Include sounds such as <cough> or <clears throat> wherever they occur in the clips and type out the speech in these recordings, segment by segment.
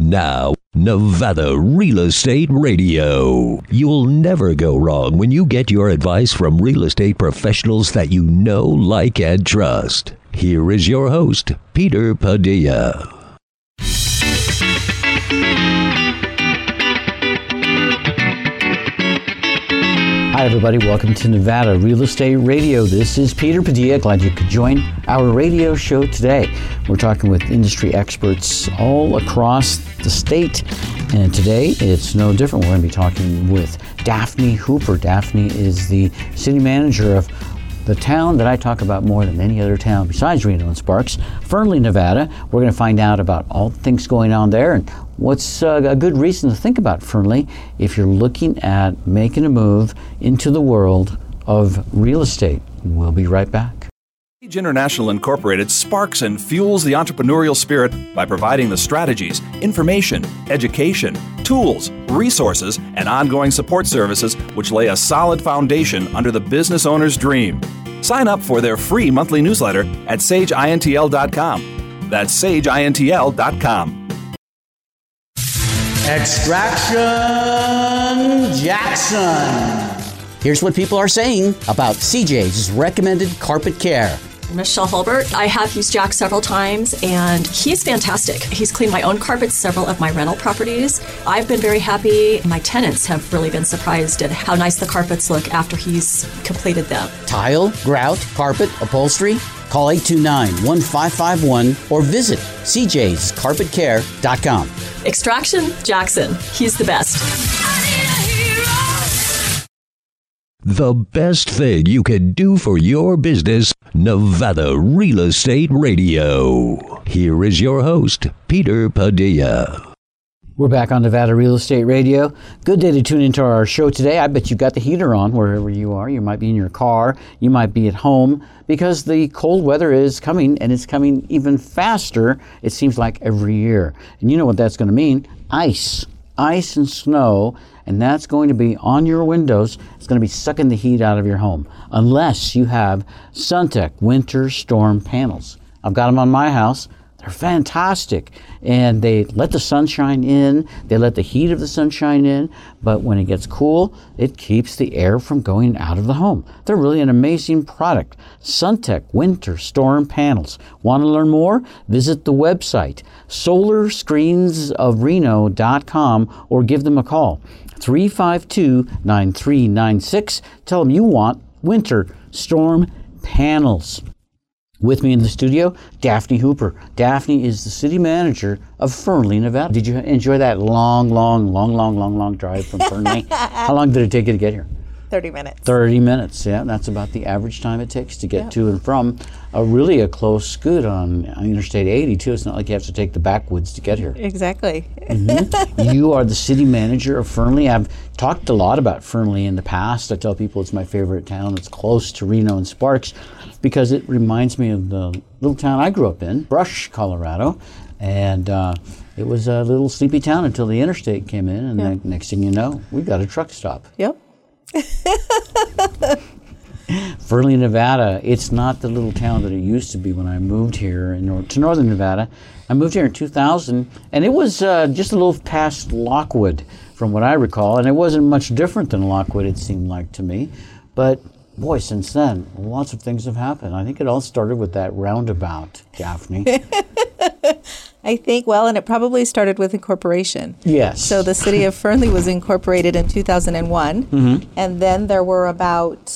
Now, Nevada Real Estate Radio. You'll never go wrong when you get your advice from real estate professionals that you know, like, and trust. Here is your host, Peter Padilla. Hi, everybody. Welcome to Nevada Real Estate Radio. This is Peter Padilla. Glad you could join our radio show today. We're talking with industry experts all across the state. And today it's no different. We're going to be talking with Daphne Hooper. Daphne is the city manager of the town that I talk about more than any other town besides Reno and Sparks, Fernley, Nevada. We're going to find out about all the things going on there and what's uh, a good reason to think about Fernley if you're looking at making a move into the world of real estate. We'll be right back. Sage International Incorporated sparks and fuels the entrepreneurial spirit by providing the strategies, information, education, tools, resources, and ongoing support services which lay a solid foundation under the business owner's dream. Sign up for their free monthly newsletter at sageintl.com. That's sageintl.com. Extraction Jackson. Here's what people are saying about CJ's recommended carpet care. Michelle Hulbert. I have used Jack several times and he's fantastic. He's cleaned my own carpets, several of my rental properties. I've been very happy. My tenants have really been surprised at how nice the carpets look after he's completed them. Tile, grout, carpet, upholstery? Call 829 1551 or visit cjscarpetcare.com. Extraction Jackson. He's the best. The best thing you can do for your business, Nevada Real Estate Radio. Here is your host, Peter Padilla. We're back on Nevada Real Estate Radio. Good day to tune into our show today. I bet you've got the heater on wherever you are. You might be in your car, you might be at home because the cold weather is coming and it's coming even faster, it seems like every year. And you know what that's going to mean ice. Ice and snow, and that's going to be on your windows. It's going to be sucking the heat out of your home unless you have SunTech winter storm panels. I've got them on my house. They're fantastic. And they let the sunshine in, they let the heat of the sunshine in, but when it gets cool, it keeps the air from going out of the home. They're really an amazing product. SunTech Winter Storm Panels. Want to learn more? Visit the website solarscreensofreno.com or give them a call 352 9396. Tell them you want winter storm panels. With me in the studio, Daphne Hooper. Daphne is the city manager of Fernley, Nevada. Did you enjoy that long, long, long, long, long, long drive from Fernley? <laughs> How long did it take you to get here? 30 minutes. 30 minutes, yeah. That's about the average time it takes to get Yep. to and from a really a close scoot on Interstate 80, too. It's not like you have to take the backwoods to get here. Exactly. <laughs> you are the city manager of Fernley. I've talked a lot about Fernley in the past. I tell people it's my favorite town. It's close to Reno and Sparks because it reminds me of the little town I grew up in, Brush, Colorado. And uh, it was a little sleepy town until the interstate came in, and the next thing you know, we got a truck stop. Yep. Fernley, Nevada, it's not the little town that it used to be when I moved here in to northern Nevada. I moved here in 2000, and it was uh, just a little past Lockwood, from what I recall, and it wasn't much different than Lockwood, it seemed like to me. But boy, since then, lots of things have happened. I think it all started with that roundabout, Daphne. <laughs> I think, well, and it probably started with incorporation. yes. So the city of Fernley was incorporated in 2001, Mm-hmm. and then there were about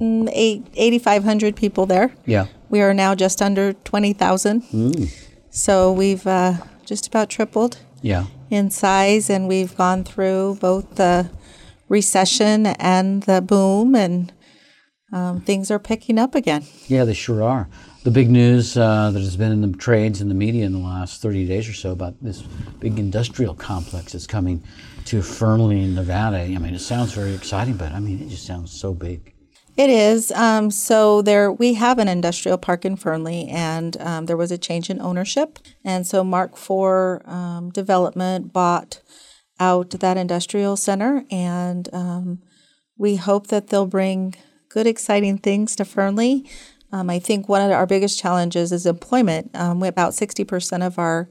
mm, eight, 8,500 people there. yeah. We are now just under 20,000. Mm. So we've uh, just about tripled Yeah. in size, and we've gone through both the recession and the boom, and um, things are picking up again. Yeah, they sure are. The big news uh, that has been in the trades and the media in the last 30 days or so about this big industrial complex that's coming to Fernley, Nevada. I mean, it sounds very exciting, but I mean, it just sounds so big. It is. Um, so there, we have an industrial park in Fernley, and um, there was a change in ownership, and so Mark IV um, Development bought out that industrial center, and um, we hope that they'll bring good, exciting things to Fernley. Um, I think one of our biggest challenges is employment. Um, we, about sixty percent of our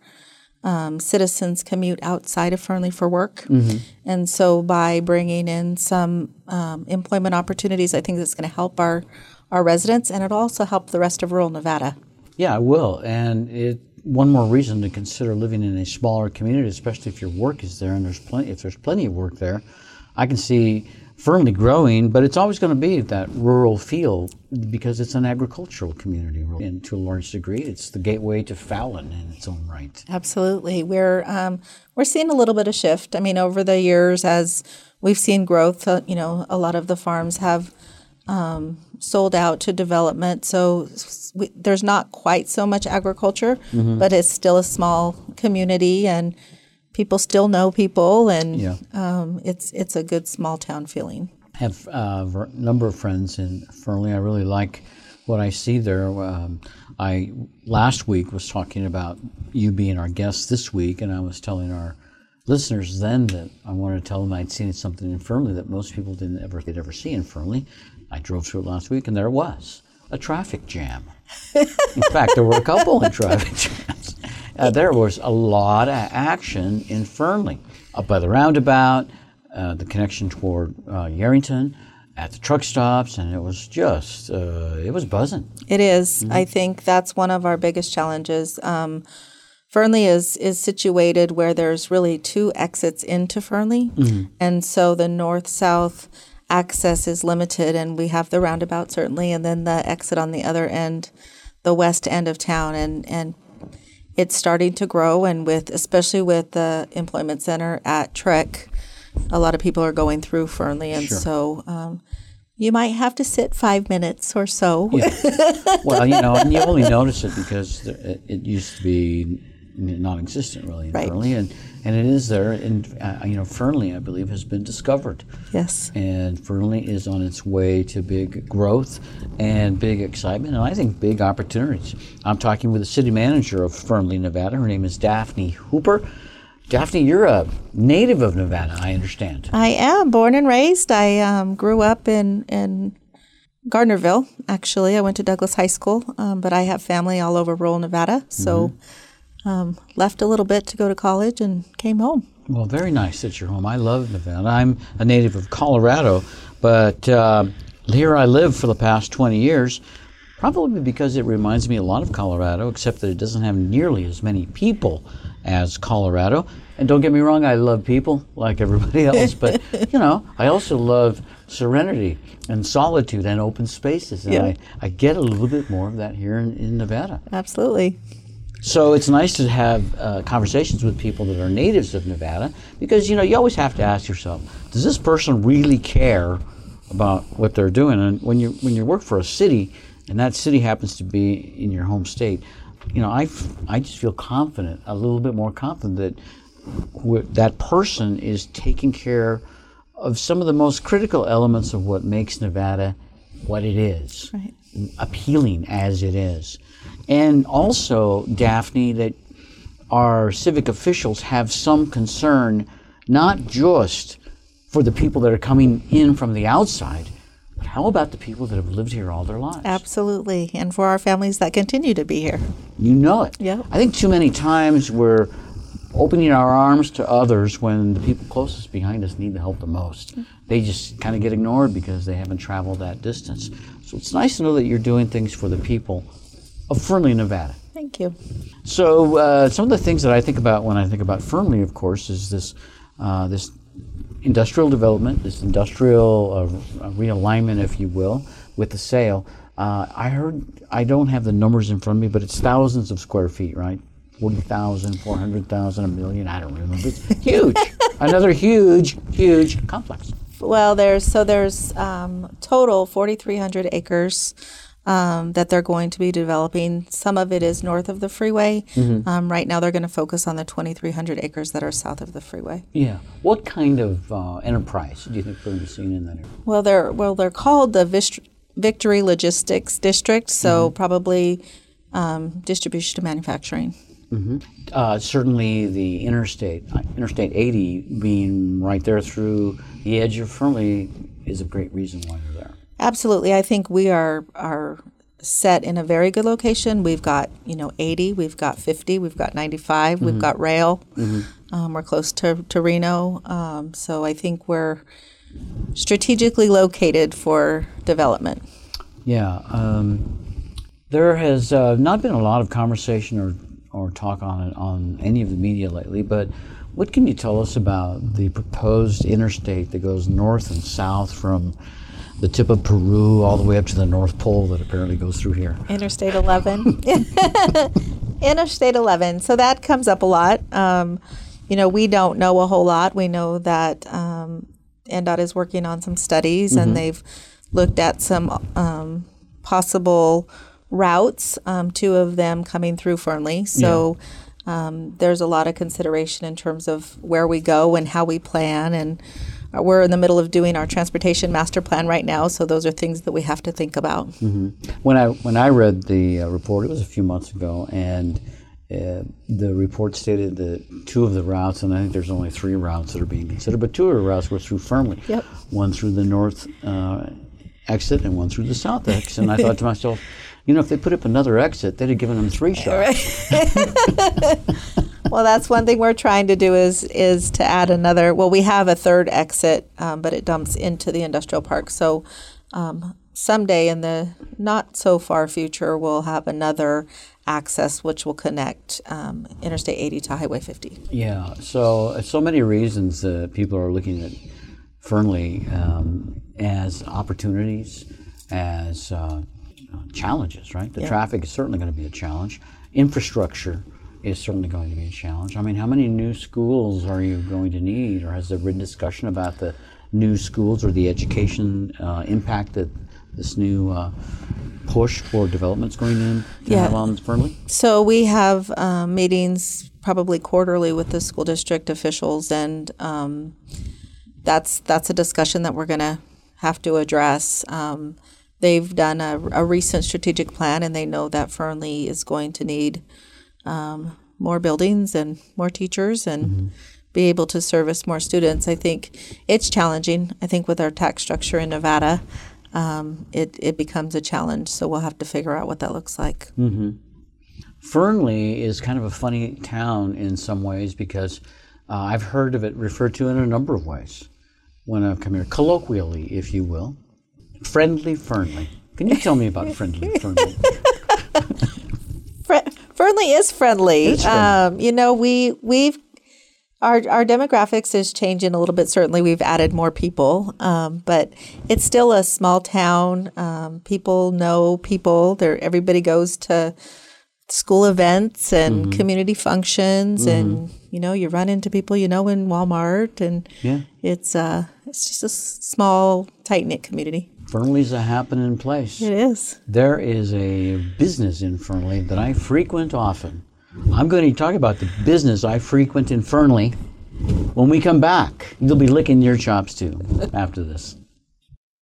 um, citizens commute outside of Fernley for work. Mm-hmm. And so by bringing in some um, employment opportunities, I think that's going to help our, our residents and it'll also help the rest of rural Nevada. Yeah, it will. And it one more reason to consider living in a smaller community, especially if your work is there and there's plenty if there's plenty of work there. I can see Fernley growing, but it's always going to be that rural feel because it's an agricultural community, and to a large degree, it's the gateway to Fallon in its own right. Absolutely, we're um, we're seeing a little bit of shift. I mean, over the years, as we've seen growth, uh, you know, a lot of the farms have um, sold out to development, so we, there's not quite so much agriculture, Mm-hmm. but it's still a small community and people still know people, and Yeah. um, it's it's a good small town feeling. I have uh, a number of friends in Fernley. I really like what I see there. Um, I last week was talking about you being our guest this week, and I was telling our listeners then that I wanted to tell them I'd seen something in Fernley that most people didn't ever could ever see in Fernley. I drove through it last week, and there it was a traffic jam. <laughs> in fact, there were a couple of traffic jams. Uh, there was a lot of action in Fernley, up by the roundabout, uh, the connection toward uh, Yerington, at the truck stops, and it was just uh, it was buzzing. It is. I think that's one of our biggest challenges. Um, Fernley is is situated where there's really two exits into Fernley, and so the north south access is limited, and we have the roundabout certainly, and then the exit on the other end, the west end of town, and and it's starting to grow, and with especially with the employment center at Trek, a lot of people are going through Fernley, and so. Um, you might have to sit five minutes or so. Well, you know, and you only notice it because it, it used to be non-existent really in Right. Fernley, and and it is there. And uh, you know, Fernley, I believe, has been discovered. Yes. and Fernley is on its way to big growth and big excitement, and I think big opportunities. I'm talking with the city manager of Fernley, Nevada. Her name is Daphne Hooper. Daphne, you're a native of Nevada, I understand. I am born and raised. I um, grew up in in Gardnerville. Actually, I went to Douglas High School, um, but I have family all over rural Nevada. So, um, left a little bit to go to college and came home. Well, very nice that you're home. I love Nevada. I'm a native of Colorado, but uh, here I live for the past 20 years, probably because it reminds me a lot of Colorado, except that it doesn't have nearly as many people as Colorado. And don't get me wrong, I love people like everybody <laughs> else, but you know, I also love serenity and solitude and open spaces, and Yeah. I, I get a little bit more of that here in, in Nevada. Absolutely. So it's nice to have uh, conversations with people that are natives of Nevada because you know you always have to ask yourself, does this person really care about what they're doing? And when you when you work for a city, and that city happens to be in your home state, you know I f- I just feel confident, a little bit more confident that that person is taking care of some of the most critical elements of what makes Nevada what it is Right. appealing as it is. And also, Daphne, that our civic officials have some concern not just for the people that are coming in from the outside, but how about the people that have lived here all their lives? Absolutely. And for our families that continue to be here. You know it. Yeah. I think too many times we're opening our arms to others when the people closest behind us need the help the most. Mm-hmm. They just kind of get ignored because they haven't traveled that distance. So it's nice to know that you're doing things for the people of Fernley, Nevada. Thank you. So uh, some of the things that I think about when I think about Fernley, of course, is this uh, this industrial development, this industrial uh, realignment, if you will, with the sale. Uh, I heard I don't have the numbers in front of me, but it's thousands of square feet, right? 40,000, 400,000, a million, I don't remember. It's <laughs> huge. Another huge, huge complex. Well, there's so there's um, total 4,300 acres um, that they're going to be developing. Some of it is north of the freeway. Um, right now, they're going to focus on the 2,300 acres that are south of the freeway. Yeah. What kind of uh, enterprise do you think we're going to be seeing in that area? Well, they're well they're called the Vist- Victory Logistics District, so probably um, distribution to manufacturing. Uh, certainly, the interstate, uh, Interstate 80, being right there through the edge of Fernley, is a great reason why. Absolutely, I think we are are set in a very good location. We've got you know 80, we've got 50, we've got 95, Mm-hmm. we've got rail. Um, we're close to, to Reno, um, so I think we're strategically located for development. Yeah, um, there has uh, not been a lot of conversation or, or talk on it on any of the media lately, but what can you tell us about the proposed interstate that goes north and south from the tip of Peru all the way up to the North Pole that apparently goes through here? Interstate 11. <laughs> Interstate 11. So that comes up a lot. Um, you know, we don't know a whole lot. We know that um, NDOT is working on some studies and they've looked at some um, possible routes, um, two of them coming through Fernley. So um, there's a lot of consideration in terms of where we go and how we plan. And we're in the middle of doing our transportation master plan right now. So those are things that we have to think about. When I when I read the uh, report, it was a few months ago, and uh, the report stated that two of the routes, and I think there's only three routes that are being considered, but two of the routes were through Fernley. Yep. One through the north uh, exit and one through the south exit. And I thought to myself, you know, if they put up another exit, they'd have given them three <laughs> shots. <laughs> Well, that's one thing we're trying to do is is to add another. Well, we have a third exit, um, but it dumps into the industrial park. So um, someday in the not so far future, we'll have another access which will connect um, Interstate 80 to Highway 50. Yeah, so so many reasons that people are looking at Fernley um, as opportunities, as uh, challenges. Right, the traffic is certainly going to be a challenge. Infrastructure is certainly going to be a challenge. I mean, how many new schools are you going to need, or has there been discussion about the new schools or the education uh, impact that this new uh, push for development is going to, to Yeah. have on Fernley? So we have um, meetings probably quarterly with the school district officials, and um, that's that's a discussion that we're going to have to address. Um, they've done a, a recent strategic plan, and they know that Fernley is going to need um, more buildings and more teachers and be able to service more students. I think it's challenging. I think with our tax structure in Nevada, um, it, it becomes a challenge. So we'll have to figure out what that looks like. Fernley is kind of a funny town in some ways because uh, I've heard of it referred to in a number of ways when I've come here, colloquially, if you will. Friendly Fernley. Can you tell me about <laughs> Friendly Fernley? Fr- Fernley is friendly. Friendly. Um, you know, we we've our our demographics is changing a little bit. Certainly, we've added more people, um, but it's still a small town. Um, people know people. There, everybody goes to school events and Mm-hmm. community functions, and you know, you run into people you know in Walmart, and Yeah. it's uh, it's just a small, tight knit community. Fernley's a happening place. It is. There is a business in Fernley that I frequent often. I'm going to talk about the business I frequent in Fernley when we come back. You'll be licking your chops too after this.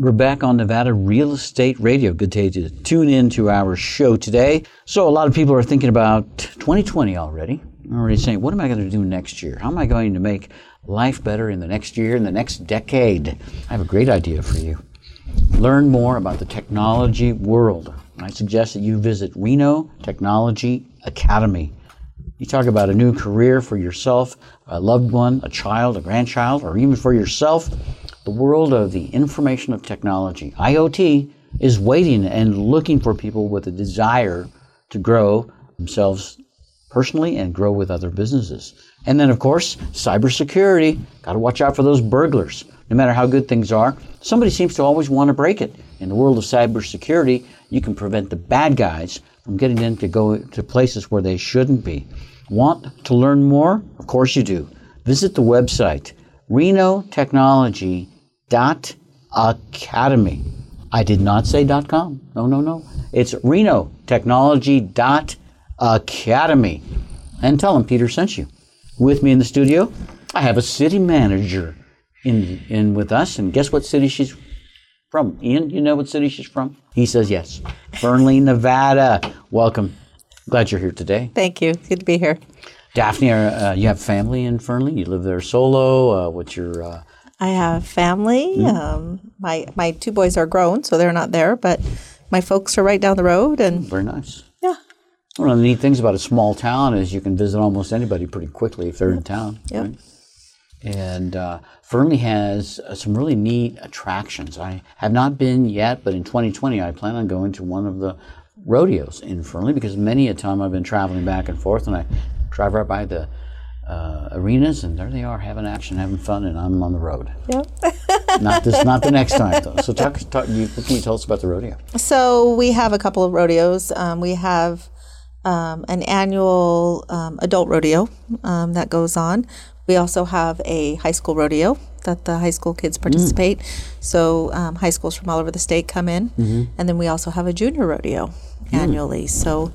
We're back on Nevada Real Estate Radio. Good day to tune in to our show today. So, a lot of people are thinking about 2020 already. Already saying, what am I going to do next year? How am I going to make life better in the next year, in the next decade? I have a great idea for you. Learn more about the technology world. I suggest that you visit Reno Technology Academy. You talk about a new career for yourself, a loved one, a child, a grandchild, or even for yourself. The world of the information of technology, IoT, is waiting and looking for people with a desire to grow themselves personally and grow with other businesses. And then, of course, cybersecurity. Got to watch out for those burglars. No matter how good things are, somebody seems to always want to break it. In the world of cybersecurity, you can prevent the bad guys from getting in to go to places where they shouldn't be. Want to learn more? Of course you do. Visit the website renotechnology.academy. I did not say dot .com. No, no, no. It's Reno Technology dot academy. And tell them Peter sent you. With me in the studio, I have a city manager in in with us, and guess what city she's from? Ian, you know what city she's from? He says yes. Fernley, Nevada. Welcome. Glad you're here today. Thank you. Good to be here. Daphne, uh, you have family in Fernley. You live there solo. Uh, what's your? Uh, I have family. Um, my my two boys are grown, so they're not there, but my folks are right down the road, and very nice. yeah, One of the neat things about a small town is you can visit almost anybody pretty quickly if they're in town. Yep. right? And uh, Fernley has uh, some really neat attractions. I have not been yet, but in 2020 I plan on going to one of the rodeos in Fernley because many a time I've been traveling back and forth and I drive right by the uh, arenas and there they are having action, having fun, and I'm on the road. yep. <laughs> Not this, not the next time though. So talk, <laughs> talk you, what can you tell us about the rodeo? So we have a couple of rodeos. Um, we have um, an annual um, adult rodeo um, that goes on. We also have a high school rodeo that the high school kids participate. So um, high schools from all over the state come in, and then we also have a junior rodeo annually. So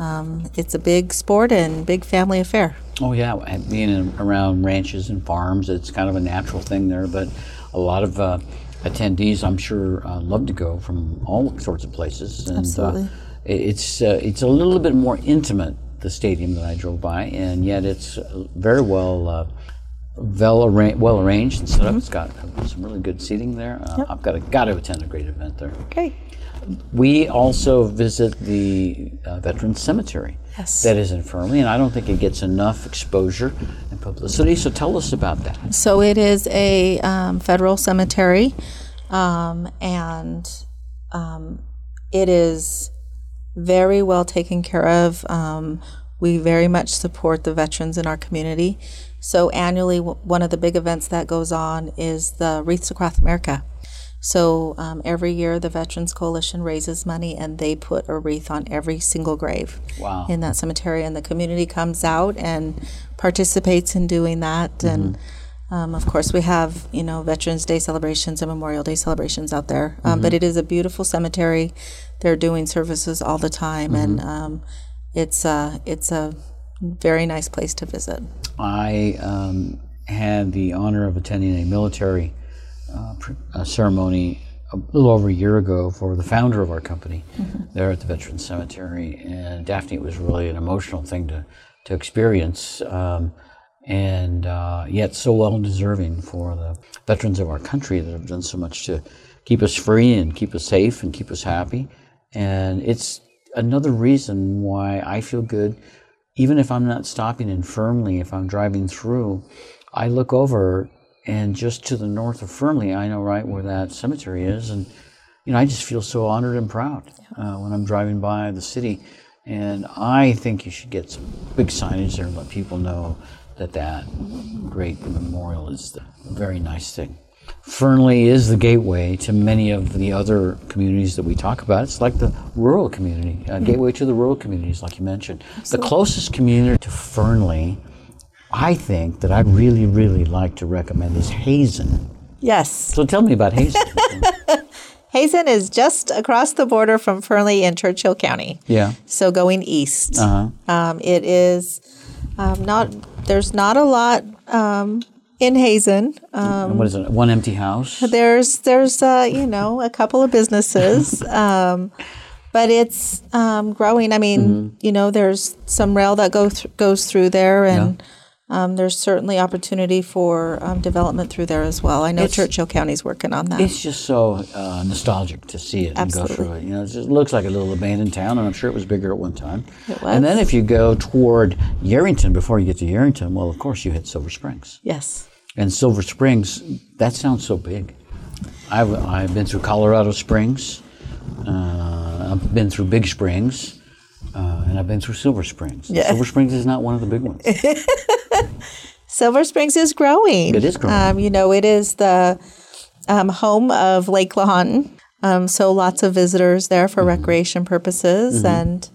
um, it's a big sport and big family affair. Oh yeah, being in, around ranches and farms, it's kind of a natural thing there. But a lot of uh, attendees, I'm sure, uh, love to go from all sorts of places. And, Absolutely. Uh, it's uh, it's a little bit more intimate the stadium that I drove by, and yet it's uh, very well. Uh, well, arra- well arranged and set up. It's got uh, some really good seating there. Uh, I've got to got to attend a great event there. Okay. We also visit the uh, Veterans Cemetery Yes. that is in Fernley, and I don't think it gets enough exposure and publicity. So tell us about that. So it is a um, federal cemetery, um, and um, it is very well taken care of. Um, we very much support the veterans in our community. So annually, w- one of the big events that goes on is the Wreaths Across America. So um, every year, the Veterans Coalition raises money, and they put a wreath on every single grave Wow. in that cemetery, and the community comes out and participates in doing that. And um, of course, we have you know Veterans Day celebrations and Memorial Day celebrations out there. Um, But it is a beautiful cemetery. They're doing services all the time, and um, it's a it's a very nice place to visit. I um, had the honor of attending a military uh, ceremony a little over a year ago for the founder of our company there at the Veterans Cemetery. And Daphne, it was really an emotional thing to, to experience. Um, and uh, yet so well deserving for the veterans of our country that have done so much to keep us free and keep us safe and keep us happy. And it's another reason why I feel good, even if I'm not stopping in Fernley, if I'm driving through, I look over and just to the north of Fernley, I know right where that cemetery is. And, you know, I just feel so honored and proud uh, when I'm driving by the city. And I think you should get some big signage there and let people know that that great memorial is a very nice thing. Fernley is the gateway to many of the other communities that we talk about. It's like the rural community, a gateway to the rural communities, like you mentioned. The closest community to Fernley, I think, that I'd really, really like to recommend is Hazen. Yes, So tell me about Hazen. <laughs> Hazen is just across the border from Fernley in Churchill County. yeah. So going east, Uh-huh. um, it is um, not. There's not a lot um, in Hazen. Um, what is it? One empty house? there's there's uh, you know a couple of businesses, <laughs> um, but it's um, growing. I mean, Mm-hmm. you know, there's some rail that go th- goes through there, and um, there's certainly opportunity for um, development through there as well. I know It's- Churchill County's working on that. It's just so uh, nostalgic to see it and go through it. You know, it just looks like a little abandoned town, and I'm sure it was bigger at one time. It And then if you go toward Yerington, before you get to Yerington, well, of course you hit Silver Springs. yes. And Silver Springs, that sounds so big. I've, I've been through Colorado Springs. Uh, I've been through Big Springs. Uh, and I've been through Silver Springs. Yeah. Silver Springs is not one of the big ones. <laughs> Silver Springs is growing. It is growing. Um, you know, it is the um, home of Lake Lahontan. Um, so lots of visitors there for Mm-hmm. recreation purposes, and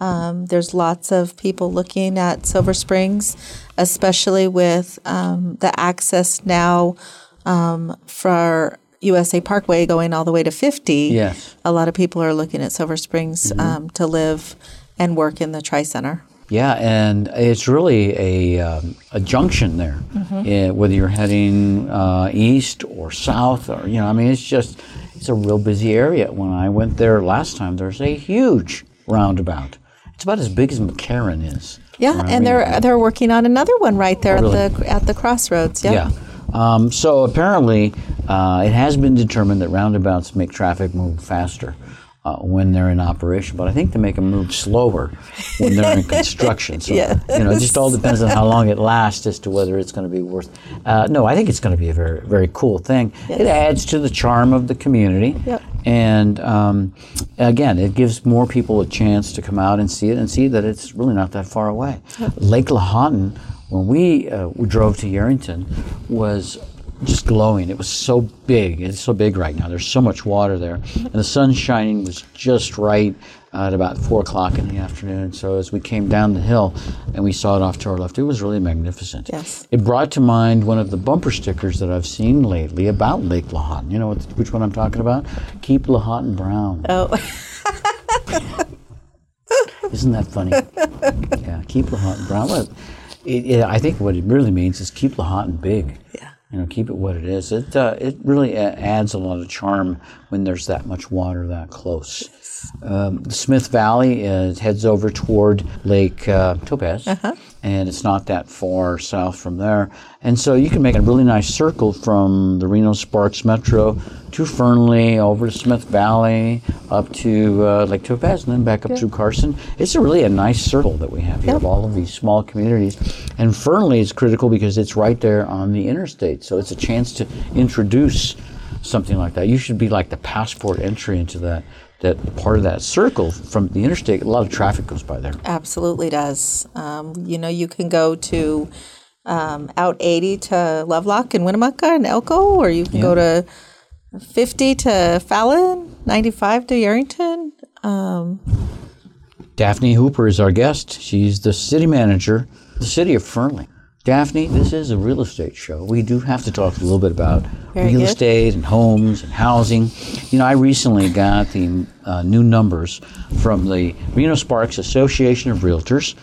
um, there's lots of people looking at Silver Springs, especially with um, the access now um, for USA Parkway going all the way to 50. Yes. A lot of people are looking at Silver Springs Mm-hmm. um, to live and work in the Tri Center. Yeah, and it's really a, um, a junction there, Eh, whether you're heading uh, east or south, or you know, I mean, it's just it's a real busy area. When I went there last time, there's a huge roundabout. It's about as big as McCarran is. Yeah, I and mean? they're they're working on another one right there really? at the at the crossroads. Yeah. Yeah. Um, so apparently, uh, it has been determined that roundabouts make traffic move faster uh, when they're in operation, but I think they make them move slower when they're in construction. So <laughs> Yes. you know, it just all depends on how long it lasts as to whether it's going to be worth. Uh, no, I think it's going to be a very very cool thing. It adds to the charm of the community. Yep. And um, again, it gives more people a chance to come out and see it and see that it's really not that far away. Lake Lahontan, when we, uh, we drove to Yerington, was just glowing. It was so big. It's so big right now. There's so much water there. And the sun shining was just right at about 4 o'clock in the afternoon. So as we came down the hill and we saw it off to our left, it was really magnificent. Yes. It brought to mind one of the bumper stickers that I've seen lately about Lake Lahontan. You know which one I'm talking about? Keep Lahontan brown. Oh, <laughs> Isn't that funny? yeah, keep Lahontan brown. It, it, I think what it really means is keep Lahontan big. Yeah. You know, keep it what it is. It uh, it really adds a lot of charm when there's that much water that close. Um, the Smith Valley is, heads over toward Lake uh, Topaz, and it's not that far south from there. And so you can make a really nice circle from the Reno Sparks Metro to Fernley, over to Smith Valley, up to uh, Lake Topaz, and then back up through Carson. It's a really a nice circle that we have here of all of these small communities. And Fernley is critical because it's right there on the interstate, so it's a chance to introduce something like that. You should be like the passport entry into that that part of that circle from the interstate. A lot of traffic goes by there. absolutely does. Um, you know, you can go to um, out 80 to Lovelock and Winnemucca and Elko, or you can go to 50 to Fallon, 95 to Yerington. Um, Daphne Hooper is our guest. She's the city manager, the city of Fernley. Daphne, this is a real estate show. We do have to talk a little bit about Very real good. estate and homes and housing. You know, I recently got the uh, new numbers from the Reno Sparks Association of Realtors,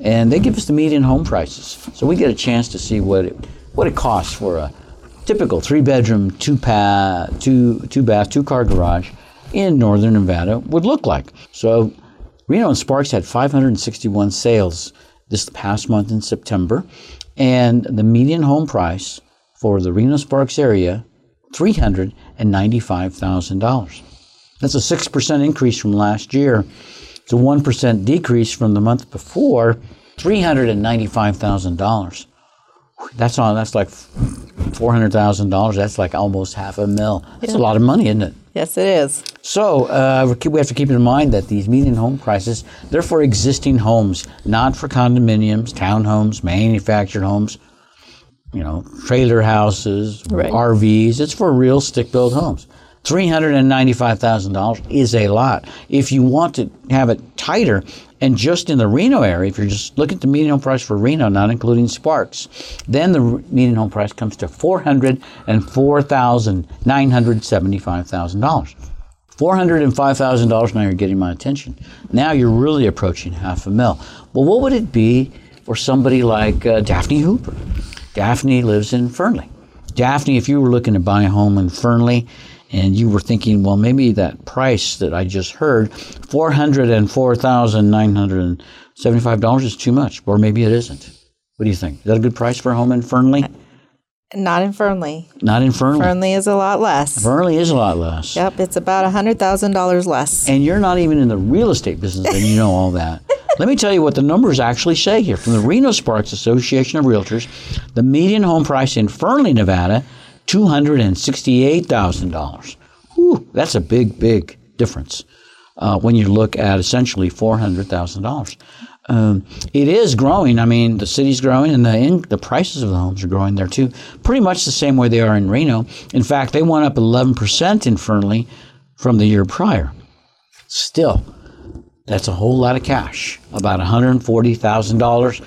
and they give us the median home prices. So we get a chance to see what it, what it costs for a typical three bedroom, two pa, two two bath, two car garage in northern Nevada would look like. So Reno and Sparks had 561 sales this past month in September, and the median home price for the Reno Sparks area, $395,000. That's a 6% increase from last year. It's a 1% decrease from the month before, $395,000. That's on. That's like four hundred thousand dollars. That's like almost half a mil. That's a lot of money, isn't it? Yes, it is. So uh, we have to keep in mind that these median home prices they're for existing homes, not for condominiums, townhomes, manufactured homes, you know, trailer houses, Right. RVs. It's for real stick-built homes. Three hundred and ninety-five thousand dollars is a lot. If you want to have it tighter, and just in the Reno area, if you're just looking at the median home price for Reno, not including Sparks, then the median home price comes to four hundred and four thousand nine hundred seventy-five thousand dollars. Four hundred and five thousand dollars. Now you're getting my attention. Now you're really approaching half a mil. Well, what would it be for somebody like uh, Daphne Hooper? Daphne lives in Fernley. Daphne, if you were looking to buy a home in Fernley, and you were thinking, well, maybe that price that I just heard, four hundred and four thousand nine hundred and seventy-five dollars, is too much, or maybe it isn't. What do you think? Is that a good price for a home in Fernley? Not in Fernley. Not in Fernley. Fernley is a lot less. Fernley is a lot less. Yep, it's about $100,000 less. and you're not even in the real estate business and you know all that. <laughs> Let me tell you what the numbers actually say here. From the Reno Sparks Association of Realtors, the median home price in Fernley, Nevada, $268,000. Whew, that's a big, big difference. uh, when you look at essentially $400,000. Um, it is growing. I mean, the city's growing, and the in, the prices of the homes are growing there too. Pretty much the same way they are in Reno. In fact, they went up 11% in Fernley from the year prior. Still, that's a whole lot of cash, about $140,000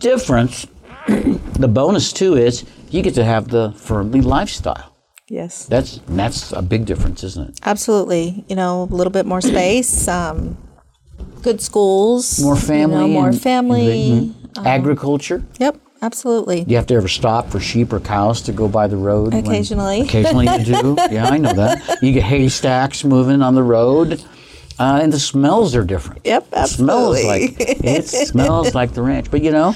difference. <clears throat> the bonus too is you get to have the Fernley lifestyle. Yes. That's that's a big difference, isn't it? Absolutely. You know, a little bit more space, <clears throat> um, good schools, More you know, family, more and- family. Mhm. agriculture. Yep, absolutely. Do you have to ever stop for sheep or cows to go by the road? when- Occasionally. <laughs> occasionally you do. Yeah, I know that. You get haystacks moving on the road, uh, and the smells are different. Yep, It smells like it <laughs> smells like the ranch. But you know,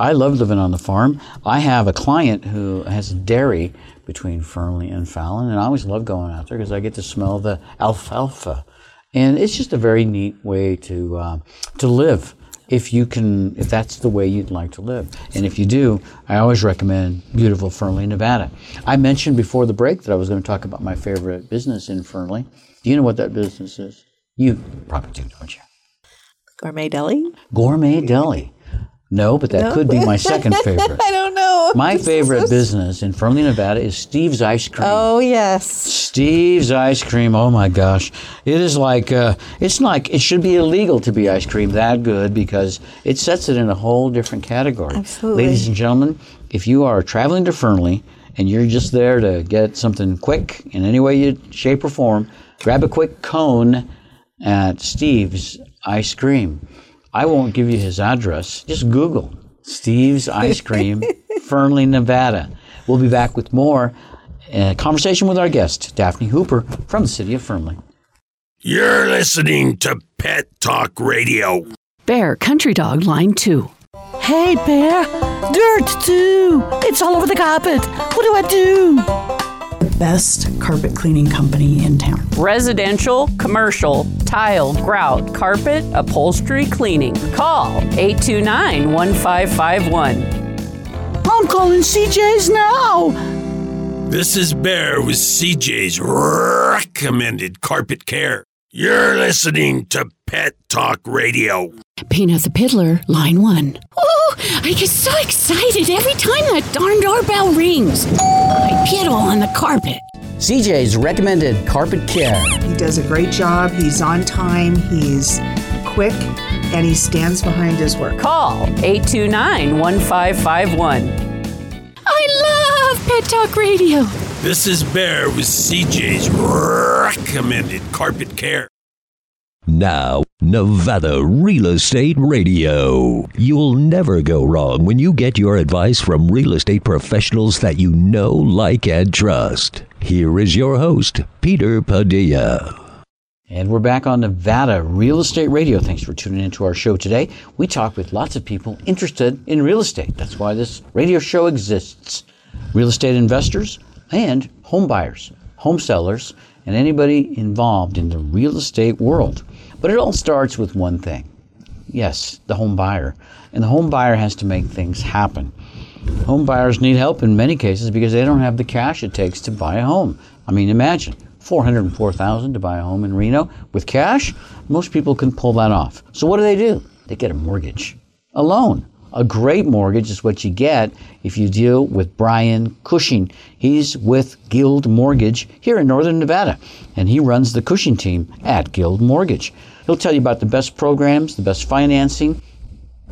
I love living on the farm. I have a client who has a dairy between Fernley and Fallon, and I always love going out there because I get to smell the alfalfa, and it's just a very neat way to uh, to live. If you can, if that's the way you'd like to live, and if you do, I always recommend beautiful Fernley, Nevada. I mentioned before the break that I was going to talk about my favorite business in Fernley. Do you know what that business is? You probably do, don't you? Gourmet deli? Gourmet Deli. No, but that could be my second <laughs> favorite. I don't know. My favorite business in Fernley, Nevada is Steve's Ice Cream. Oh, yes. Steve's Ice Cream. Oh my gosh. It is like, uh, it's like, it should be illegal to be ice cream that good because it sets it in a whole different category. Absolutely. Ladies and gentlemen, if you are traveling to Fernley and you're just there to get something quick in any way, you, shape, or form, grab a quick cone at Steve's Ice Cream. I won't give you his address. Just Google Steve's Ice Cream, <laughs> Fernley, Nevada. We'll be back with more uh, conversation with our guest, Daphne Hooper from the city of Fernley. You're listening to Pet Talk Radio. Bear Country Dog Line 2. Hey, Bear! Dirt, too! It's all over the carpet! What do I do? Best carpet cleaning company in town. Residential, commercial, tile, grout, carpet, upholstery, cleaning. Call 829 1551. I'm calling CJ's now! This is Bear with CJ's recommended carpet care. You're listening to Pet Talk Radio. Peanut the Piddler, line one. Oh, I get so excited every time that darn doorbell rings. I piddle on the carpet. CJ's recommended carpet care. He does a great job. He's on time. He's quick, and he stands behind his work. Call 829 1551. I love Pet Talk Radio. This is Bear with CJ's recommended carpet care. Now, Nevada Real Estate Radio. You'll never go wrong when you get your advice from real estate professionals that you know, like, and trust. Here is your host, Peter Padilla. And we're back on Nevada Real Estate Radio. Thanks for tuning into our show today. We talk with lots of people interested in real estate. That's why this radio show exists. Real estate investors and home buyers, home sellers, and anybody involved in the real estate world. But it all starts with one thing. Yes, the home buyer. And the home buyer has to make things happen. Home buyers need help in many cases because they don't have the cash it takes to buy a home. I mean, imagine 404,000 to buy a home in Reno with cash. Most people can pull that off. So what do they do? They get a mortgage, a loan. A great mortgage is what you get if you deal with Brian Cushing. He's with Guild Mortgage here in Northern Nevada, and he runs the Cushing team at Guild Mortgage. He'll tell you about the best programs, the best financing,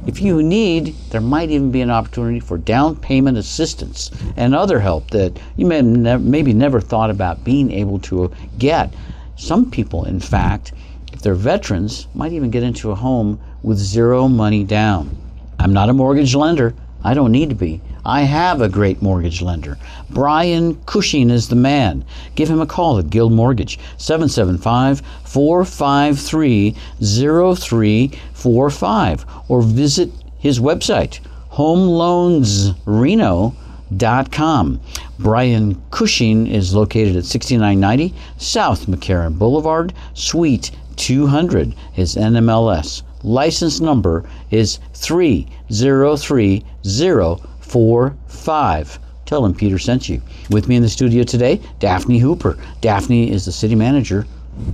if you need, there might even be an opportunity for down payment assistance and other help that you may nev- maybe never thought about being able to get. Some people, in fact, if they're veterans, might even get into a home with zero money down. I'm not a mortgage lender. I don't need to be. I have a great mortgage lender. Brian Cushing is the man. Give him a call at Guild Mortgage, 775 453 0345, or visit his website, homeloansreno.com. Brian Cushing is located at 6990 South McCarran Boulevard, Suite 200. His NMLS license number is 303045. Tell him Peter sent you. With me in the studio today, Daphne Hooper. Daphne is the city manager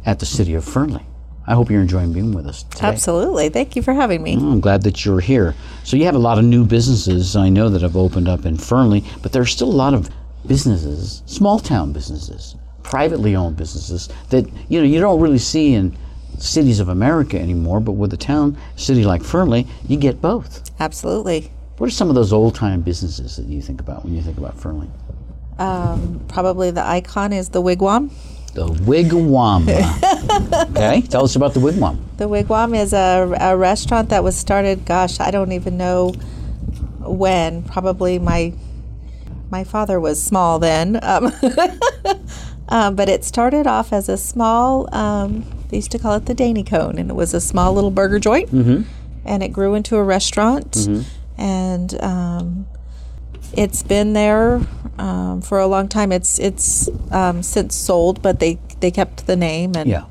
at the city of Fernley. I hope you're enjoying being with us today. Absolutely. Thank you for having me. Oh, I'm glad that you're here. So you have a lot of new businesses I know that have opened up in Fernley, but there's still a lot of businesses, small town businesses, privately owned businesses that you know you don't really see in cities of America anymore. But with a town city like Fernley, you get both. Absolutely. What are some of those old time businesses that you think about when you think about Fernley? Um, probably the icon is the Wigwam. The Wigwam. <laughs> okay, tell us about the Wigwam. The Wigwam is a, a restaurant that was started, gosh, I don't even know when. Probably my my father was small then. Um, um, <laughs> but it started off as a small, um, they used to call it the Danny Cone, and it was a small little burger joint. Mm-hmm. And it grew into a restaurant. Mhm. And um, it's been there um, for a long time. It's it's um, since sold, but they, they kept the name. And Yeah.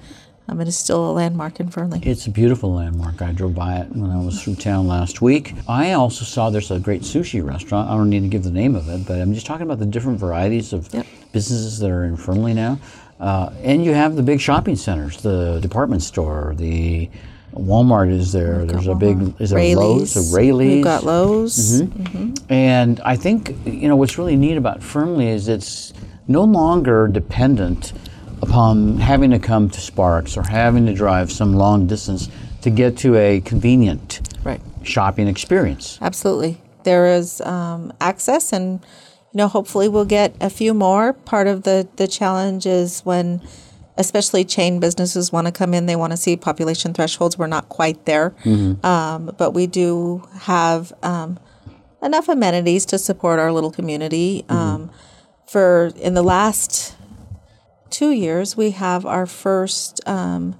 um, it is still a landmark in Fernley. It's a beautiful landmark. I drove by it when I was through town last week. I also saw there's a great sushi restaurant. I don't need to give the name of it, but I'm just talking about the different varieties of businesses that are in Fernley now. Uh, and you have the big shopping centers, the department store, the Walmart is there. There's a big is there a Lowe's, a Raley's. We've got Lowe's. Mhm. And I think you know what's really neat about Fernley is it's no longer dependent upon having to come to Sparks or having to drive some long distance to get to a convenient Right. shopping experience. Absolutely. There is um, access, and you know, hopefully, we'll get a few more. Part of the the challenge is when, especially chain businesses want to come in, they want to see population thresholds. We're not quite there, Mhm. um, but we do have um, enough amenities to support our little community. Um, for in the last two years, we have our first um,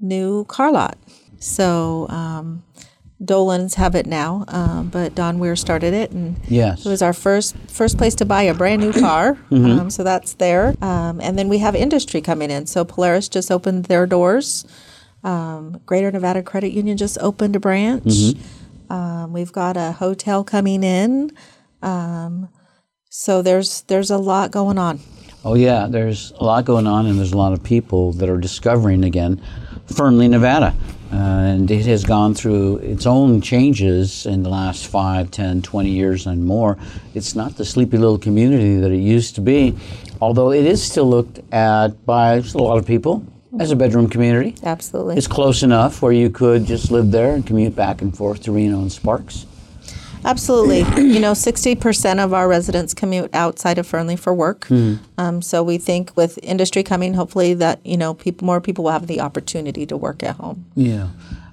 new car lot. So um, Dolan's have it now, um, but Don Weir started it, and Yes. it was our first first place to buy a brand new car. <clears throat> Mhm. Um, so that's there, um, and then we have industry coming in. So Polaris just opened their doors. Um, Greater Nevada Credit Union just opened a branch. Mhm. Um, we've got a hotel coming in. Um, so there's there's a lot going on. Oh yeah, there's a lot going on, and there's a lot of people that are discovering again Fernley, Nevada. And it has gone through its own changes in the last 5, 10, 20 years and more. It's not the sleepy little community that it used to be, although it is still looked at by a lot of people as a bedroom community. Absolutely. It's close enough where you could just live there and commute back and forth to Reno and Sparks. Absolutely. <clears throat> you know, 60% of our residents commute outside of Fernley for work. Mhm. Um, so we think with industry coming, hopefully that, you know, people, more people will have the opportunity to work at home. Yeah.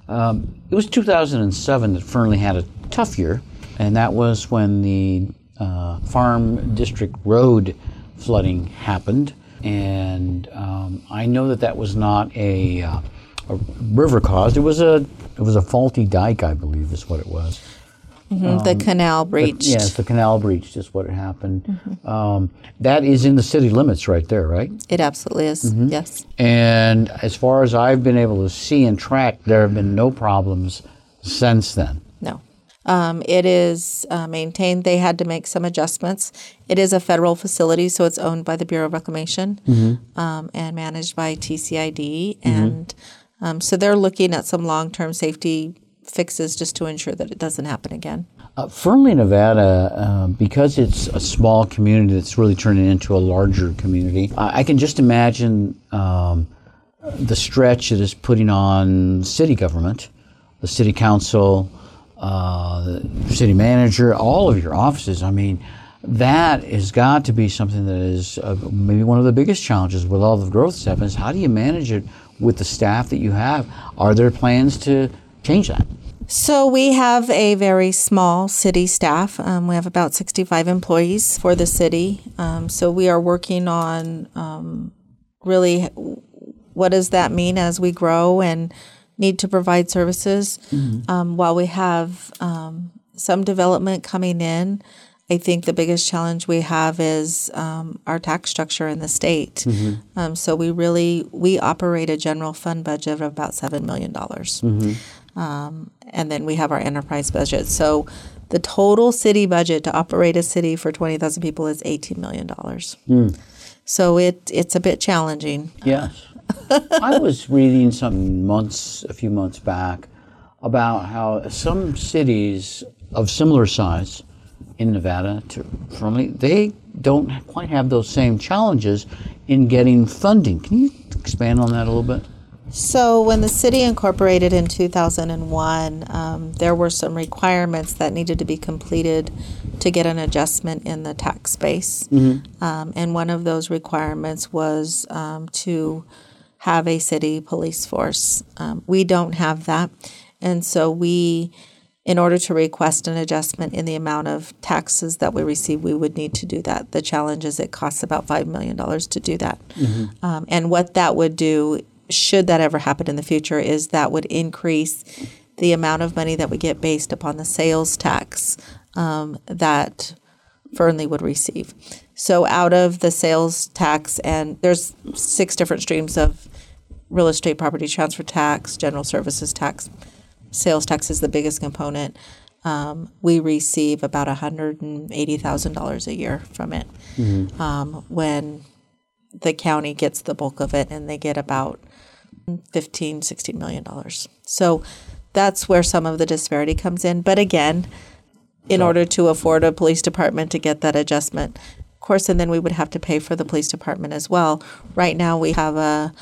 Um, it was 2007 that Fernley had a tough year, and that was when the uh, Farm District Road flooding happened. And um, I know that that was not a, uh, a river caused. It was a it was a faulty dike, I believe, is what it was. Mhm, the canal breach. Yes, the canal breach is what happened. Um, that is in the city limits right there, right? It absolutely is. Mhm. Yes. And as far as I've been able to see and track, there have been no problems since then. No. Um, it is uh, maintained. They had to make some adjustments. It is a federal facility, so it's owned by the Bureau of Reclamation Mhm. um, and managed by TCID. Mhm. And um, so they're looking at some long term safety fixes just to ensure that it doesn't happen again. Uh, Nevada, uh, because it's a small community that's really turning into a larger community, I, I can just imagine um, the stretch it is putting on city government, the city council, uh, the city manager, all of your offices. I mean, that has got to be something that is uh, maybe one of the biggest challenges with all the growth is how do you manage it with the staff that you have? Are there plans to change that? So we have a very small city staff. Um, we have about 65 employees for the city. Um, so we are working on um, really what does that mean as we grow and need to provide services. Mhm. Um, while we have um, some development coming in, I think the biggest challenge we have is um, our tax structure in the state. Mhm. Um, so we really we operate a general fund budget of about seven million dollars. Mhm. Um, and then we have our enterprise budget. So the total city budget to operate a city for 20,000 people is $18 million. Mm. So it it's a bit challenging. Yes. I was reading some months, a few months back, about how some cities of similar size in Nevada to Fernley, they don't quite have those same challenges in getting funding. Can you expand on that a little bit? So, when the city incorporated in 2001, um, there were some requirements that needed to be completed to get an adjustment in the tax base. Um, and one of those requirements was um, to have a city police force. Um, we don't have that. And so, we, in order to request an adjustment in the amount of taxes that we receive, we would need to do that. The challenge is it costs about $5 million to do that. Um, and what that would do, should that ever happen in the future, is that would increase the amount of money that we get based upon the sales tax um, that Fernley would receive. So out of the sales tax, and there's six different streams of real estate property transfer tax, general services tax, sales tax is the biggest component. Um, we receive about $180,000 a year from it um, when the county gets the bulk of it and they get about 15 16 million dollars so that's where some of the disparity comes in but again in order to afford a police department to get that adjustment of course and then we would have to pay for the police department as well right now we have a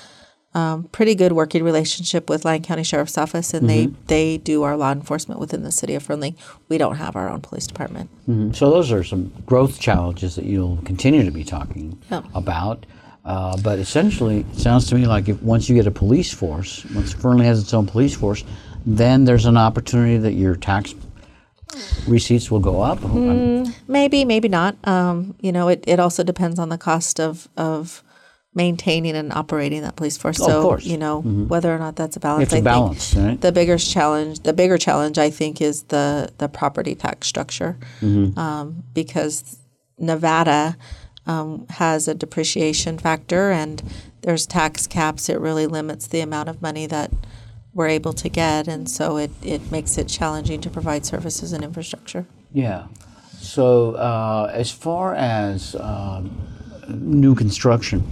um, pretty good working relationship with Lyon County Sheriff's Office, and they they do our law enforcement within the city of Fernley. We don't have our own police department. Mhm. So those are some growth challenges that you'll continue to be talking about. Uh, but essentially, it sounds to me like if once you get a police force, once Fernley has its own police force, then there's an opportunity that your tax receipts will go up. Mm, maybe, maybe not. Um, you know, it, it also depends on the cost of of maintaining and operating that police force. Oh, so you know Mhm. whether or not that's a balance. It's a I think balance, right? The biggest challenge, the bigger challenge, I think, is the the property tax structure, Mhm. um, because Nevada um, has a depreciation factor and there's tax caps. It really limits the amount of money that we're able to get, and so it it makes it challenging to provide services and infrastructure. Yeah. So uh, as far as um, new construction,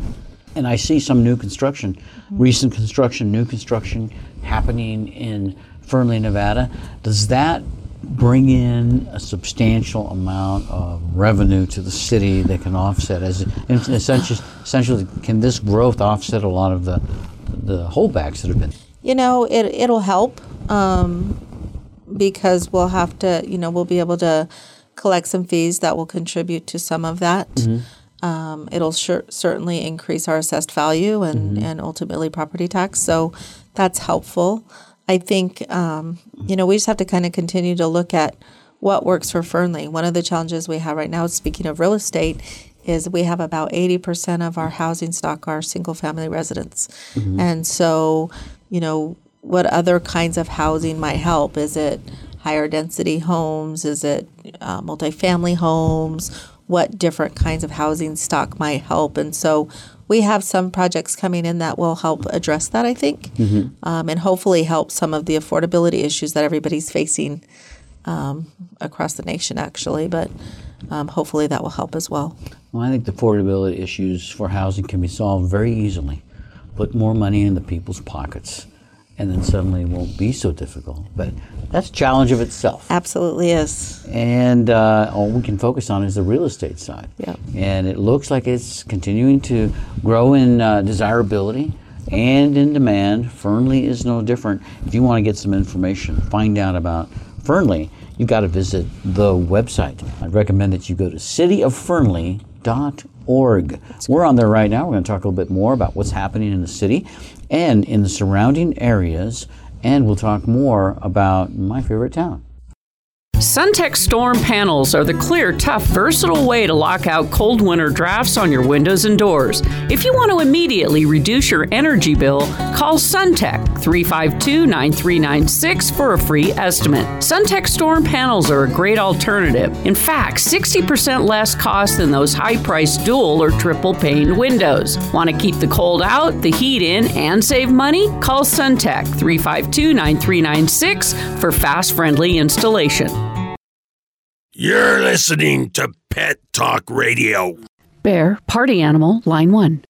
and I see some new construction, recent construction, new construction happening in Fernley, Nevada. Does that bring in a substantial amount of revenue to the city that can offset as essentially, essentially can this growth offset a lot of the the holdbacks that have been You know, it it'll help um, because we'll have to, you know, we'll be able to collect some fees that will contribute to some of that. Um, it'll sure, certainly increase our assessed value and, and ultimately property tax. So that's helpful. I think, um, you know, we just have to kind of continue to look at what works for Fernley. One of the challenges we have right now, speaking of real estate, is we have about 80% of our housing stock are single family residents. And so, you know, what other kinds of housing might help? Is it higher density homes? Is it uh, multifamily homes? What different kinds of housing stock might help? And so we have some projects coming in that will help address that, I think, um, and hopefully help some of the affordability issues that everybody's facing um, across the nation, actually. But um, hopefully that will help as well. Well, I think the affordability issues for housing can be solved very easily. Put more money in the people's pockets, and then suddenly it won't be so difficult. But that's a challenge of itself. Absolutely is. And uh, all we can focus on is the real estate side. Yeah. And it looks like it's continuing to grow in uh, desirability and in demand. Fernley is no different. If you want to get some information, find out about Fernley, you've got to visit the website. I'd recommend that you go to cityoffernley.org. We're on there right now. We're going to talk a little bit more about what's happening in the city and in the surrounding areas, and we'll talk more about my favorite town. Suntech Storm panels are the clear, tough, versatile way to lock out cold winter drafts on your windows and doors. If you want to immediately reduce your energy bill, call Suntech 352 9396 for a free estimate. Suntech Storm panels are a great alternative. In fact, 60% less cost than those high priced dual or triple pane windows. Want to keep the cold out, the heat in, and save money? Call Suntech 352 9396 for fast, friendly installation. You're listening to Pet Talk Radio. Bear, party animal, line one.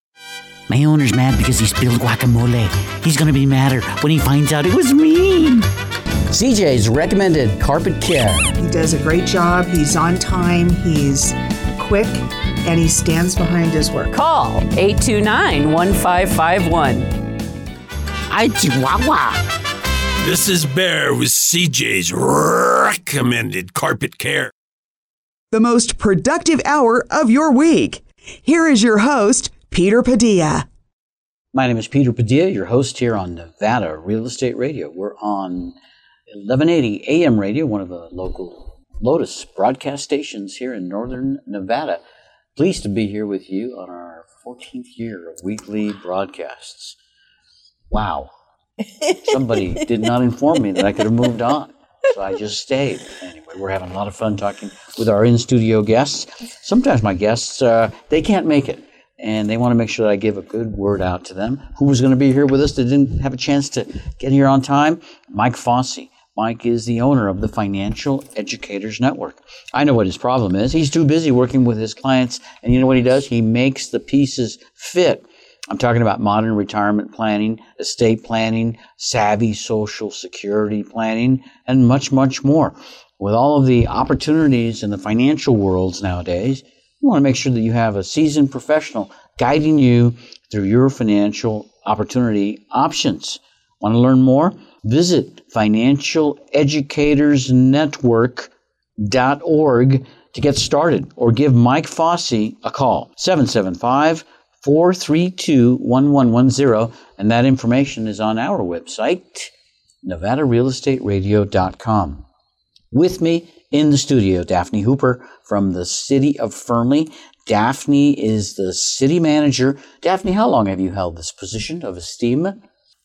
My owner's mad because he spilled guacamole. He's gonna be madder when he finds out it was me. CJ's recommended carpet care. He does a great job. He's on time. He's quick, and he stands behind his work. Call 829 1551. I chihuahua. This is Bear with CJ's recommended carpet care. The most productive hour of your week. Here is your host, Peter Padilla. My name is Peter Padilla, your host here on Nevada Real Estate Radio. We're on 1180 AM radio, one of the local Lotus broadcast stations here in northern Nevada. Pleased to be here with you on our 14th year of weekly broadcasts. Wow. <laughs> Somebody did not inform me that I could have moved on. So I just stayed. Anyway, we're having a lot of fun talking with our in studio guests. Sometimes my guests, uh, they can't make it. And they want to make sure that I give a good word out to them. Who was going to be here with us that didn't have a chance to get here on time? Mike Fossey. Mike is the owner of the Financial Educators Network. I know what his problem is. He's too busy working with his clients, and you know what he does? He makes the pieces fit. I'm talking about modern retirement planning, estate planning, savvy social security planning, and much, much more. With all of the opportunities in the financial worlds nowadays, you want to make sure that you have a seasoned professional guiding you through your financial opportunity options. Want to learn more? Visit financialeducatorsnetwork.org to get started or give Mike Fossey a call 775 432 1110 and that information is on our website nevadarealestateradio.com. With me in the studio Daphne Hooper from the city of Fernley. Daphne is the city manager. Daphne, how long have you held this position of esteem?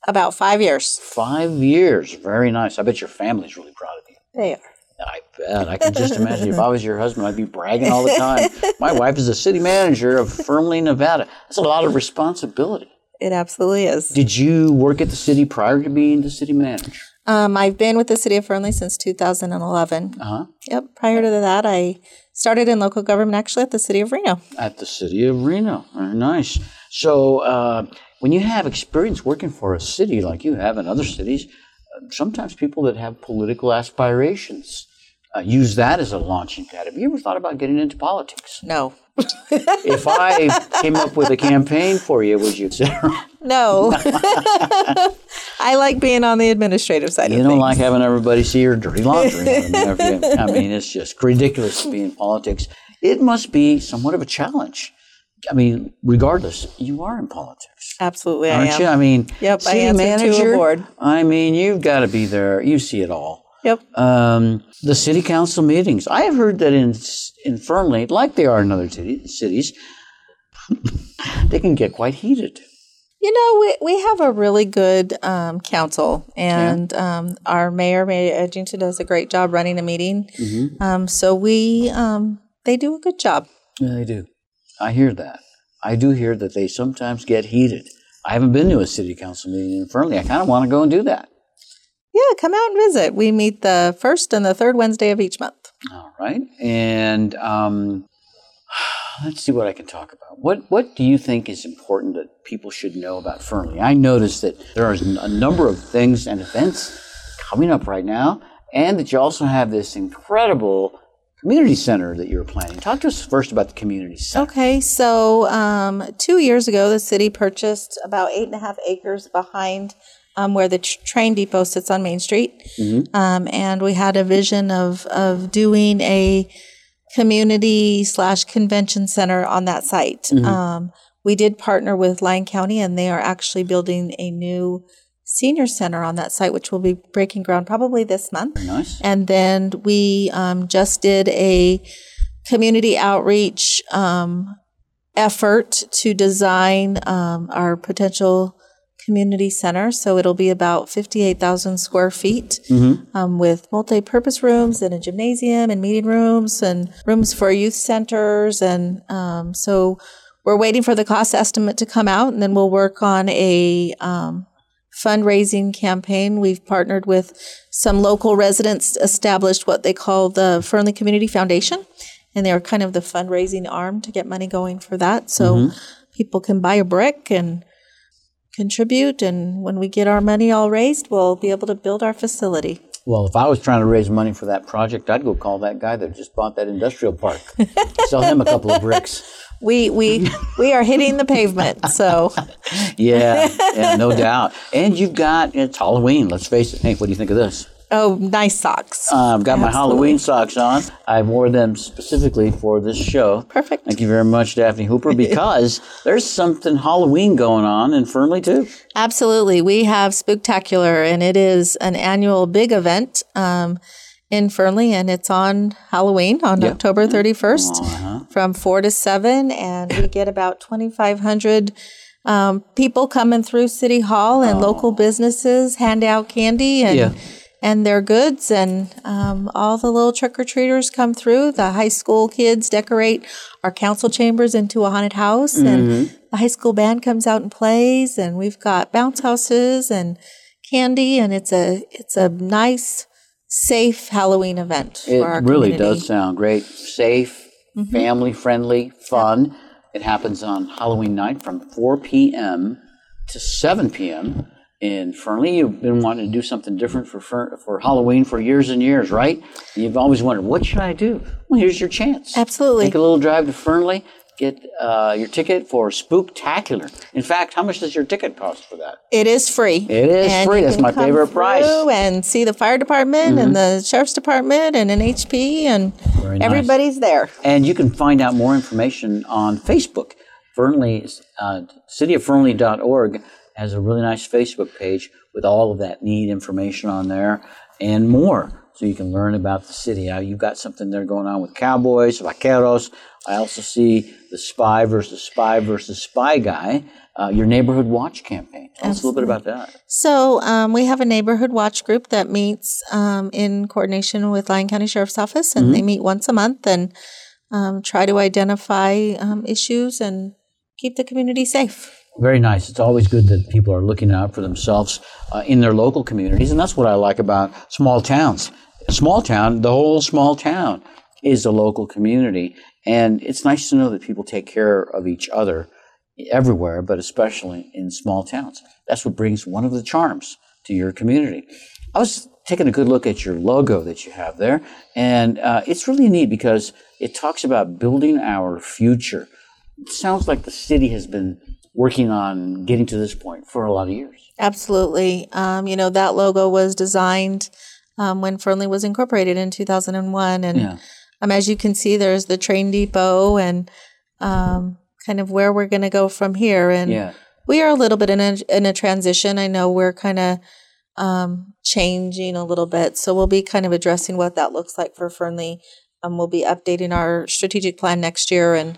About five years. Five years. Very nice. I bet your family's really proud of you. They are. I bet. I can just imagine if I was your husband, I'd be bragging all the time. <laughs> My wife is the city manager of Fernley, Nevada. That's a lot of responsibility. It absolutely is. Did you work at the city prior to being the city manager? Um, I've been with the city of Fernley since 2011. Uh huh. Yep. Prior to that, I started in local government actually at the city of Reno. At the city of Reno. Very nice. So, uh, when you have experience working for a city like you have in other cities, sometimes people that have political aspirations uh, use that as a launching pad. Have you ever thought about getting into politics? No. <laughs> if I came up with a campaign for you, would you consider? No. <laughs> I like being on the administrative side of things. You don't things. like having everybody see your dirty laundry. I mean, it's just ridiculous to be in politics. It must be somewhat of a challenge. I mean, regardless, you are in politics, Absolutely, aren't I am. you? I mean, Yep, I city to a manager. board. I mean, you've got to be there. You see it all. Yep. Um, the city council meetings. I have heard that in in Fernley, like they are in other city, cities, <laughs> they can get quite heated. You know, we, we have a really good um, council, and um, our mayor, Mayor Edgington, does a great job running a meeting. Mhm. Um, so we, um, they do a good job. Yeah, they do. I hear that. I do hear that they sometimes get heated. I haven't been to a city council meeting in Fernley. I kind of want to go and do that. Yeah, come out and visit. We meet the first and the third Wednesday of each month. All right. And um, let's see what I can talk about. What What do you think is important that people should know about Fernley? I noticed that there are a number of things and events coming up right now, and that you also have this incredible community center that you're planning. Talk to us first about the community center. Okay, so um, two years ago, the city purchased about eight and a half acres behind um, where the tr- train depot sits on Main Street. Mhm. Um, and we had a vision of, of doing a community slash convention center on that site. Mhm. Um, we did partner with Lyon County, and they are actually building a new senior center on that site, which will be breaking ground probably this month. Very nice. And then we um, just did a community outreach um, effort to design um, our potential community center. So it'll be about 58,000 square feet Mhm. um, with multi purpose rooms and a gymnasium and meeting rooms and rooms for youth centers. And um, so we're waiting for the cost estimate to come out and then we'll work on a um, fundraising campaign. We've partnered with some local residents, established what they call the Fernley Community Foundation, and they're kind of the fundraising arm to get money going for that. So Mhm. people can buy a brick and contribute. And when we get our money all raised, we'll be able to build our facility. Well, if I was trying to raise money for that project, I'd go call that guy that just bought that industrial park. <laughs> Sell him a couple of bricks. We we we are hitting the pavement. So <laughs> Yeah, yeah, no doubt. And you've got it's Halloween. Let's face it. Hey, what do you think of this? Oh, nice socks. Uh, I've got my Halloween socks on. I wore them specifically for this show. Perfect. Thank you very much, Daphne Hooper, <laughs> because there's something Halloween going on in Fernley too. Absolutely. We have Spooktacular, and it is an annual big event um, in Fernley, and it's on Halloween on Yeah. October 31st from 4 to 7. And we get about 2,500 um, people coming through City Hall and local businesses hand out candy and. Yeah. And their goods, and um, all the little trick or treaters come through. The high school kids decorate our council chambers into a haunted house, and the high school band comes out and plays. And we've got bounce houses and candy, and it's a it's a nice, safe Halloween event It for our really community. does sound great. Safe, family friendly, fun. It happens on Halloween night from 4 p.m. to 7 p.m. in Fernley. You've been wanting to do something different for for Halloween for years and years, right? You've always wondered, what should I do? Well, here's your chance. Absolutely. Take a little drive to Fernley. Get uh, your ticket for Spooktacular. In fact, how much does your ticket cost for that? It is free. It is And free. That's my favorite price. Mm-hmm. And see the fire department and the sheriff's department and NHP and nice. everybody's there. And you can find out more information on Facebook. Fernley, uh, cityofFernley.org has a really nice Facebook page with all of that neat information on there and more. So you can learn about the city. Uh, you've got something there going on with cowboys, vaqueros. I also see the spy versus spy versus spy guy, uh, your neighborhood watch campaign. Tell us a little bit about that. So um, we have a neighborhood watch group that meets um, in coordination with Lyon County Sheriff's Office, and they Mm-hmm. meet once a month and um, try to identify um, issues and keep the community safe. Very nice. It's always good that people are looking out for themselves uh, in their local communities, and that's what I like about small towns. Small town, the whole small town is a local community, and it's nice to know that people take care of each other everywhere, but especially in small towns. That's what brings one of the charms to your community. I was taking a good look at your logo that you have there, and uh, it's really neat because it talks about building our future. It sounds like the city has been working on getting to this point for a lot of years. Absolutely. Um, you know, that logo was designed um, when Fernley was incorporated in 2001. And Yeah. um, as you can see, there's the train depot and um, kind of where we're going to go from here. And Yeah. we are a little bit in a, in a transition. I know we're kind of um, changing a little bit. So we'll be kind of addressing what that looks like for Fernley. Um, we'll be updating our strategic plan next year and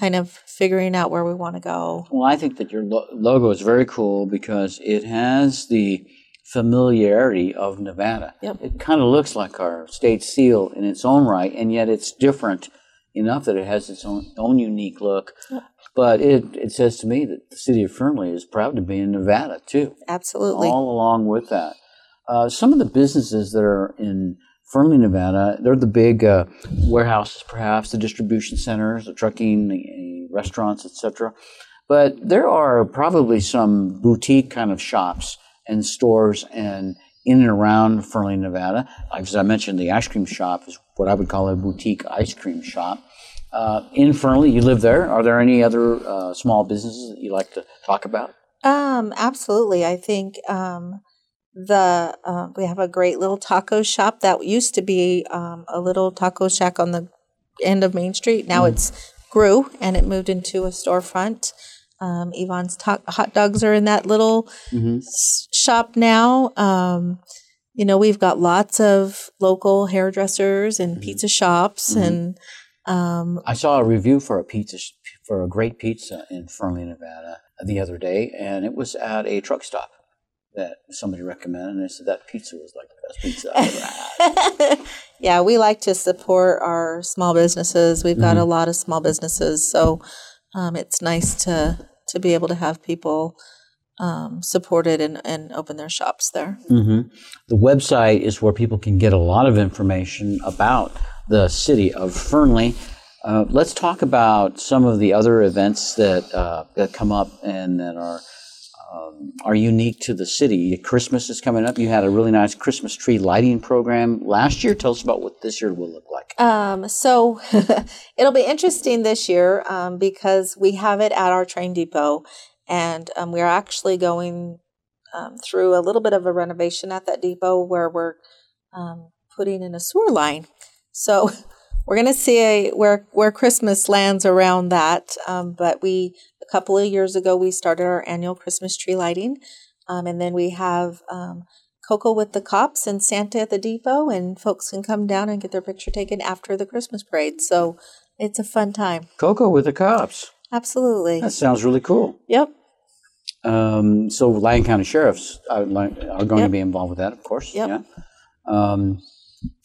kind of figuring out where we want to go. Well, I think that your lo- logo is very cool because it has the familiarity of Nevada. Yep. It kind of looks like our state seal in its own right, and yet it's different enough that it has its own, own unique look. Yep. But it, it says to me that the city of Fernley is proud to be in Nevada, too. Absolutely. all along with that. Uh, some of the businesses that are in Fernley, Nevada, they're the big uh, warehouses, perhaps the distribution centers, the trucking, the uh, restaurants, etc. But there are probably some boutique kind of shops and stores and in and around Fernley, Nevada. As I mentioned, the ice cream shop is what I would call a boutique ice cream shop. Uh, in Fernley, you live there. Are there any other uh, small businesses that you like to talk about? Um, absolutely. I think um, the uh, we have a great little taco shop that used to be um, a little taco shack on the end of Main Street. Now it's grew and it moved into a storefront. Um, Yvonne's ta- hot dogs are in that little s- shop now. Um, you know, we've got lots of local hairdressers and pizza shops and um, I saw a review for a pizza sh- for a great pizza in Fernley, Nevada, the other day, and it was at a truck stop that somebody recommended, and they said that pizza was like the best pizza I've ever had. <laughs> yeah, we like to support our small businesses. We've got a lot of small businesses, so um, it's nice to to be able to have people um, supported and, and open their shops there. Mm-hmm. The website is where people can get a lot of information about the city of Fernley. Uh, let's talk about some of the other events that uh, that come up and that are um, are unique to the city. Christmas is coming up. You had a really nice Christmas tree lighting program last year. Tell us about what this year will look like. Um, so <laughs> it'll be interesting this year um, because we have it at our train depot, and um, we're actually going um, through a little bit of a renovation at that depot where we're um, putting in a sewer line. So <laughs> we're going to see where where Christmas lands around that. Um, but we a couple of years ago we started our annual Christmas tree lighting, um, and then we have um, Cocoa with the cops and Santa at the depot, and folks can come down and get their picture taken after the Christmas parade. So it's a fun time. Cocoa with the cops. Absolutely. That sounds really cool. Yep. Um, so Lyon County Sheriffs are, are going Yep. to be involved with that, of course. Yep. Yeah. Um,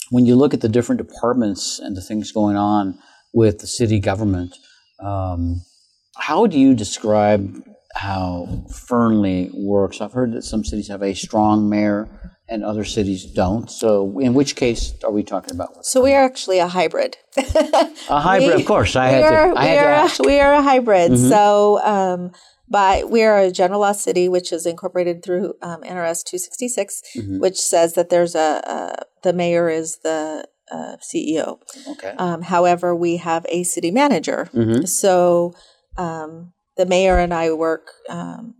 when you look at the different departments and the things going on with the city government, um, how do you describe how Fernley works? I've heard that some cities have a strong mayor and other cities don't. So, in which case are we talking about? So we are actually a hybrid. A hybrid, <laughs> We- of course. I we had are, to. I we, had to are. A, we are a hybrid. Mhm. So, um, but we are a general law city, which is incorporated through um, NRS 266, Mhm. which says that there's a, a the mayor is the uh, CEO. Okay. Um, however, we have a city manager. Mhm. So um, the mayor and I work um,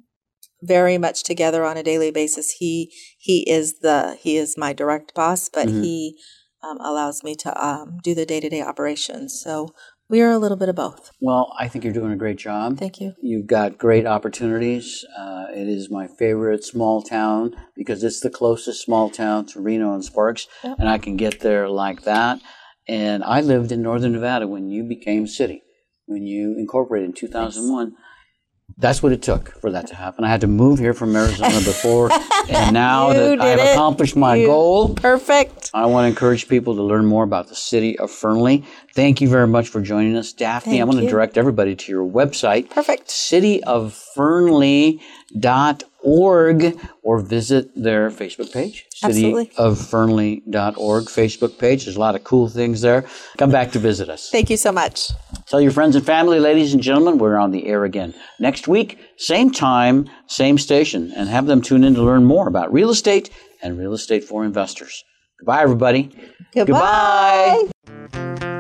very much together on a daily basis. He he is the he is my direct boss, but Mhm. he um, allows me to um, do the day to day operations. So we are a little bit of both. Well, I think you're doing a great job. Thank you. You've got great opportunities. Uh, it is my favorite small town because it's the closest small town to Reno and Sparks, Yep. and I can get there like that. And I lived in Northern Nevada when you became city, when you incorporated in 2001. That's what it took for that to happen. I had to move here from Arizona before, <laughs> and now that I've it. accomplished my You- goal, perfect. I want to encourage people to learn more about the city of Fernley. Thank you very much for joining us, Daphne. Thank I want going to direct everybody to your website, perfect, cityoffernley.org, or visit their Facebook page, Absolutely. cityoffernley.org Facebook page. There's a lot of cool things there. Come back to visit us. Thank you so much. Tell your friends and family, ladies and gentlemen, we're on the air again next week, same time, same station, and have them tune in to learn more about real estate and real estate for investors. Goodbye, everybody. Goodbye.